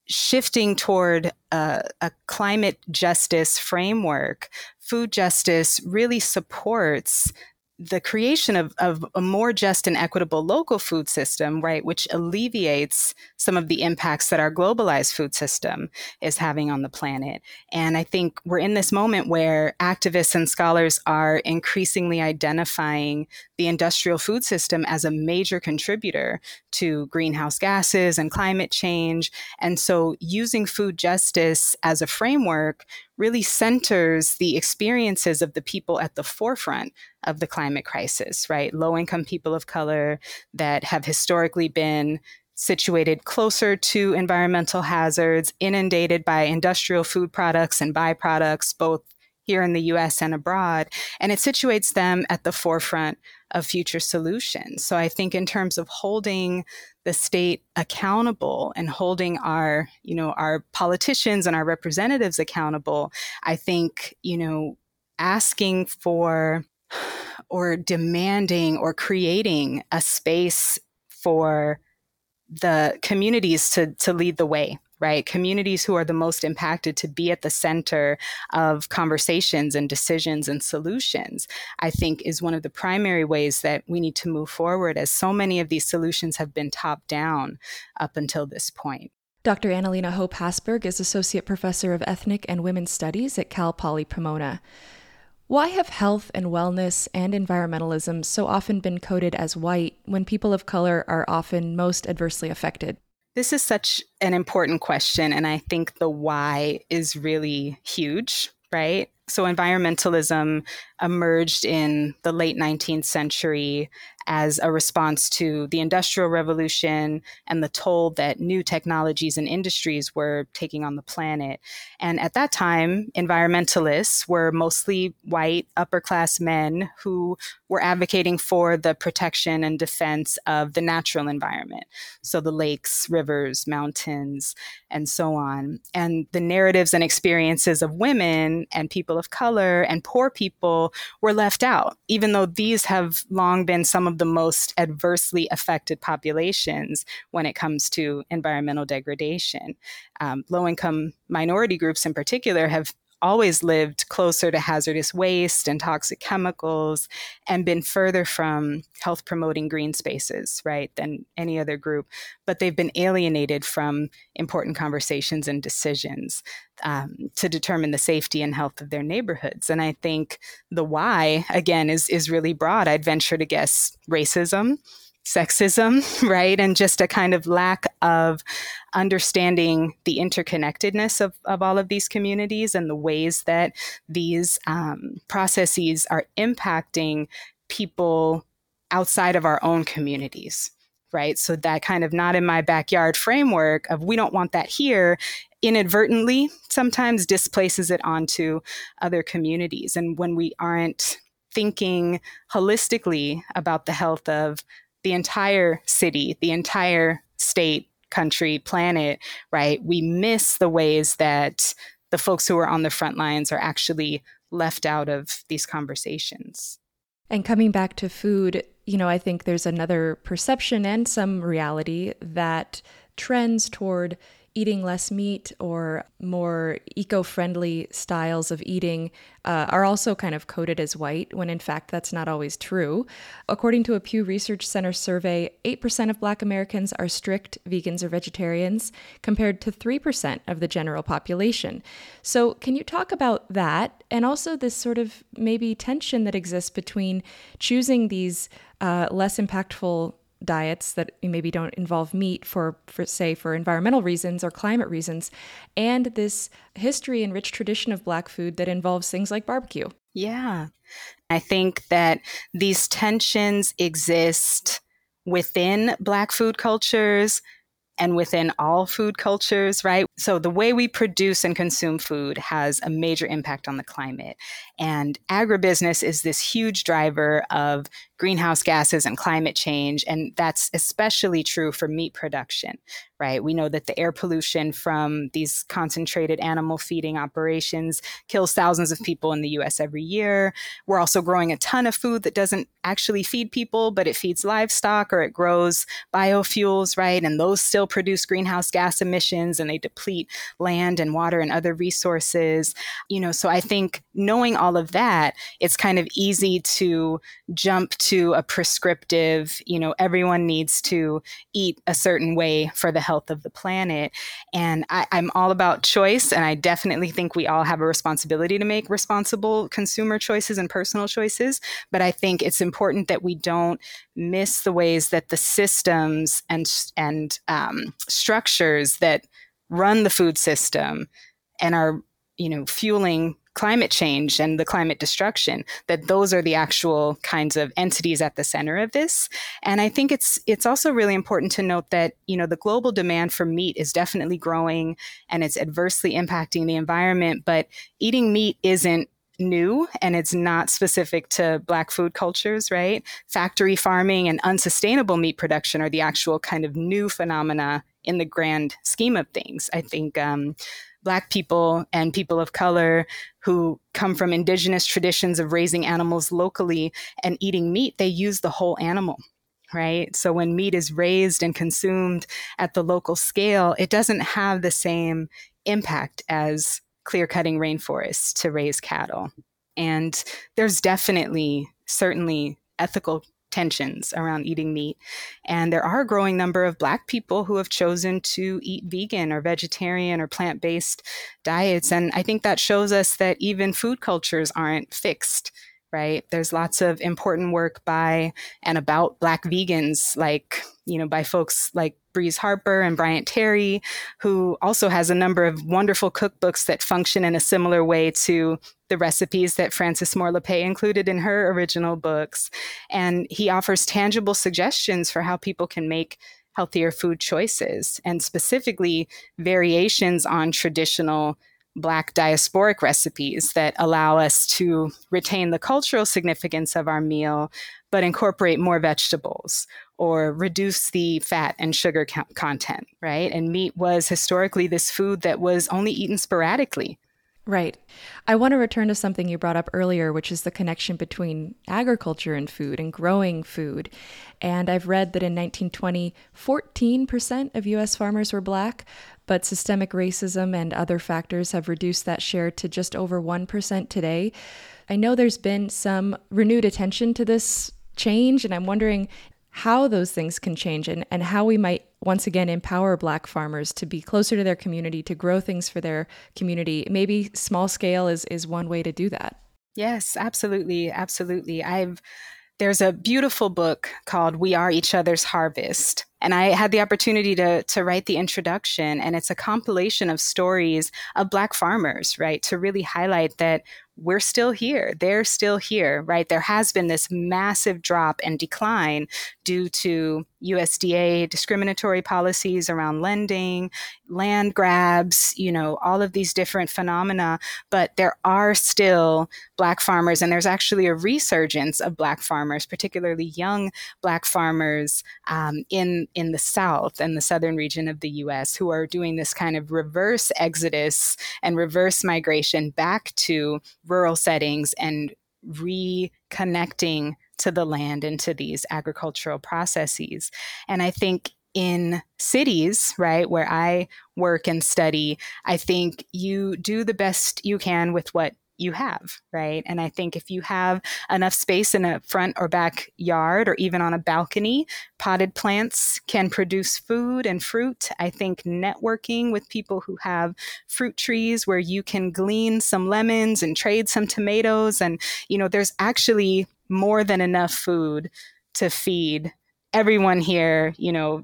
shifting toward a, a, climate justice framework, food justice really supports the creation of, of a more just and equitable local food system, right, which alleviates some of the impacts that our globalized food system is having on the planet. And I think we're in this moment where activists and scholars are increasingly identifying the industrial food system as a major contributor to greenhouse gases and climate change. And so using food justice as a framework really centers the experiences of the people at the forefront of the climate crisis, right? Low income people of color that have historically been situated closer to environmental hazards, inundated by industrial food products and byproducts, both here in the US and abroad. And it situates them at the forefront of future solutions. So I think in terms of holding the state accountable and holding our, you know, our politicians and our representatives accountable, I think, you know, asking for or demanding or creating a space for the communities to to lead the way right? Communities who are the most impacted to be at the center of conversations and decisions and solutions, I think is one of the primary ways that we need to move forward, as so many of these solutions have been top down up until this point. Dr. Analena Hope Hassberg is Associate Professor of Ethnic and Women's Studies at Cal Poly Pomona. Why have health and wellness and environmentalism so often been coded as white when people of color are often most adversely affected? This is such an important question. And I think the why is really huge, right? So, environmentalism emerged in the late 19th century as a response to the Industrial Revolution and the toll that new technologies and industries were taking on the planet. And at that time, environmentalists were mostly white, upper class men who were advocating for the protection and defense of the natural environment. So the lakes, rivers, mountains, and so on. And the narratives and experiences of women and people of color and poor people were left out, even though these have long been some of the most adversely affected populations when it comes to environmental degradation. Um, low income minority groups, in particular, have always lived closer to hazardous waste and toxic chemicals and been further from health promoting green spaces, right, than any other group. But they've been alienated from important conversations and decisions um, to determine the safety and health of their neighborhoods. And I think the why, again, is, is really broad. I'd venture to guess racism sexism, right? And just a kind of lack of understanding the interconnectedness of, of all of these communities and the ways that these um, processes are impacting people outside of our own communities, right? So that kind of not in my backyard framework of we don't want that here inadvertently sometimes displaces it onto other communities. And when we aren't thinking holistically about the health of the entire city, the entire state, country, planet, right? We miss the ways that the folks who are on the front lines are actually left out of these conversations. And coming back to food, you know, I think there's another perception and some reality that trends toward eating less meat or more eco friendly styles of eating uh, are also kind of coded as white, when in fact that's not always true. According to a Pew Research Center survey, 8% of Black Americans are strict vegans or vegetarians, compared to 3% of the general population. So, can you talk about that and also this sort of maybe tension that exists between choosing these uh, less impactful diets that maybe don't involve meat for, for say for environmental reasons or climate reasons and this history and rich tradition of black food that involves things like barbecue yeah i think that these tensions exist within black food cultures and within all food cultures, right? So the way we produce and consume food has a major impact on the climate. And agribusiness is this huge driver of greenhouse gases and climate change. And that's especially true for meat production, right? We know that the air pollution from these concentrated animal feeding operations kills thousands of people in the US every year. We're also growing a ton of food that doesn't actually feed people, but it feeds livestock or it grows biofuels, right? And those still produce greenhouse gas emissions and they deplete land and water and other resources. You know, so I think knowing all of that, it's kind of easy to jump to a prescriptive, you know, everyone needs to eat a certain way for the health of the planet. And I, I'm all about choice. And I definitely think we all have a responsibility to make responsible consumer choices and personal choices. But I think it's important that we don't miss the ways that the systems and, and um, structures that run the food system and are you know fueling climate change and the climate destruction that those are the actual kinds of entities at the center of this. And i think it's it's also really important to note that you know the global demand for meat is definitely growing and it's adversely impacting the environment but eating meat isn't new and it's not specific to black food cultures right? Factory farming and unsustainable meat production are the actual kind of new phenomena in the grand scheme of things. I think um, Black people and people of color who come from indigenous traditions of raising animals locally and eating meat, they use the whole animal right? So when meat is raised and consumed at the local scale, it doesn't have the same impact as clear cutting rainforests to raise cattle. And there's definitely, certainly ethical tensions around eating meat. And there are a growing number of Black people who have chosen to eat vegan or vegetarian or plant based diets. And I think that shows us that even food cultures aren't fixed right? There's lots of important work by and about Black vegans, like, you know, by folks like Breeze Harper and Bryant Terry, who also has a number of wonderful cookbooks that function in a similar way to the recipes that Frances Moore Lappé included in her original books. And he offers tangible suggestions for how people can make healthier food choices and specifically variations on traditional Black diasporic recipes that allow us to retain the cultural significance of our meal, but incorporate more vegetables or reduce the fat and sugar content, right? And meat was historically this food that was only eaten sporadically Right. I want to return to something you brought up earlier, which is the connection between agriculture and food and growing food. And I've read that in 1920, 14% of US farmers were black, but systemic racism and other factors have reduced that share to just over 1% today. I know there's been some renewed attention to this change, and I'm wondering how those things can change and, and how we might once again empower black farmers to be closer to their community to grow things for their community maybe small scale is is one way to do that yes absolutely absolutely i've there's a beautiful book called we are each other's harvest and I had the opportunity to, to write the introduction, and it's a compilation of stories of Black farmers, right? To really highlight that we're still here. They're still here, right? There has been this massive drop and decline due to USDA discriminatory policies around lending, land grabs, you know, all of these different phenomena. But there are still Black farmers, and there's actually a resurgence of Black farmers, particularly young Black farmers um, in, in the South and the southern region of the US, who are doing this kind of reverse exodus and reverse migration back to rural settings and reconnecting to the land and to these agricultural processes. And I think in cities, right, where I work and study, I think you do the best you can with what you have, right? And I think if you have enough space in a front or back yard or even on a balcony, potted plants can produce food and fruit. I think networking with people who have fruit trees where you can glean some lemons and trade some tomatoes and you know there's actually more than enough food to feed everyone here, you know,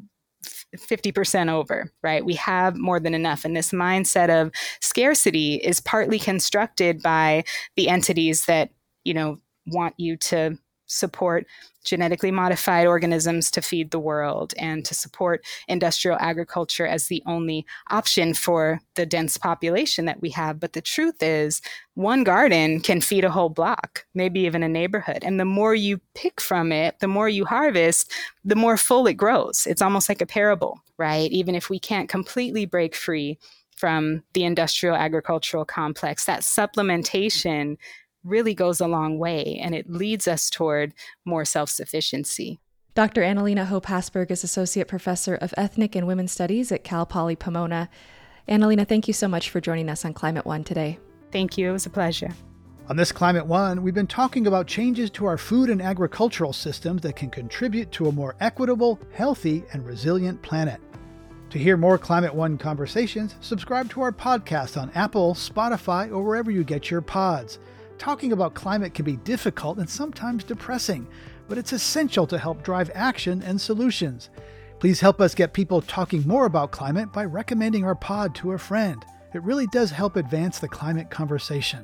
50% over, right? We have more than enough. And this mindset of scarcity is partly constructed by the entities that, you know, want you to support genetically modified organisms to feed the world and to support industrial agriculture as the only option for the dense population that we have. But the truth is, one garden can feed a whole block, maybe even a neighborhood. And the more you pick from it, the more you harvest, the more full it grows. It's almost like a parable, right? Even if we can't completely break free from the industrial agricultural complex, that supplementation really goes a long way and it leads us toward more self sufficiency. Dr. Analena Hope Hassberg is Associate Professor of Ethnic and Women's Studies at Cal Poly Pomona. Analena, thank you so much for joining us on Climate One today. Thank you. It was a pleasure. On this Climate One, we've been talking about changes to our food and agricultural systems that can contribute to a more equitable, healthy, and resilient planet. To hear more Climate One conversations, subscribe to our podcast on Apple, Spotify, or wherever you get your pods. Talking about climate can be difficult and sometimes depressing, but it's essential to help drive action and solutions. Please help us get people talking more about climate by recommending our pod to a friend. It really does help advance the climate conversation.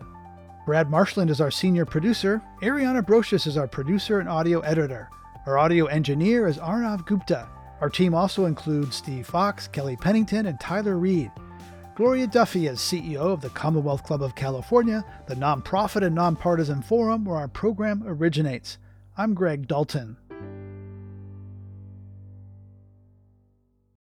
Brad Marshland is our senior producer. Ariana Brocious is our producer and audio editor. Our audio engineer is Arnav Gupta. Our team also includes Steve Fox, Kelly Pennington, and Tyler Reed. Gloria Duffy is CEO of the Commonwealth Club of California, the nonprofit and nonpartisan forum where our program originates. I'm Greg Dalton.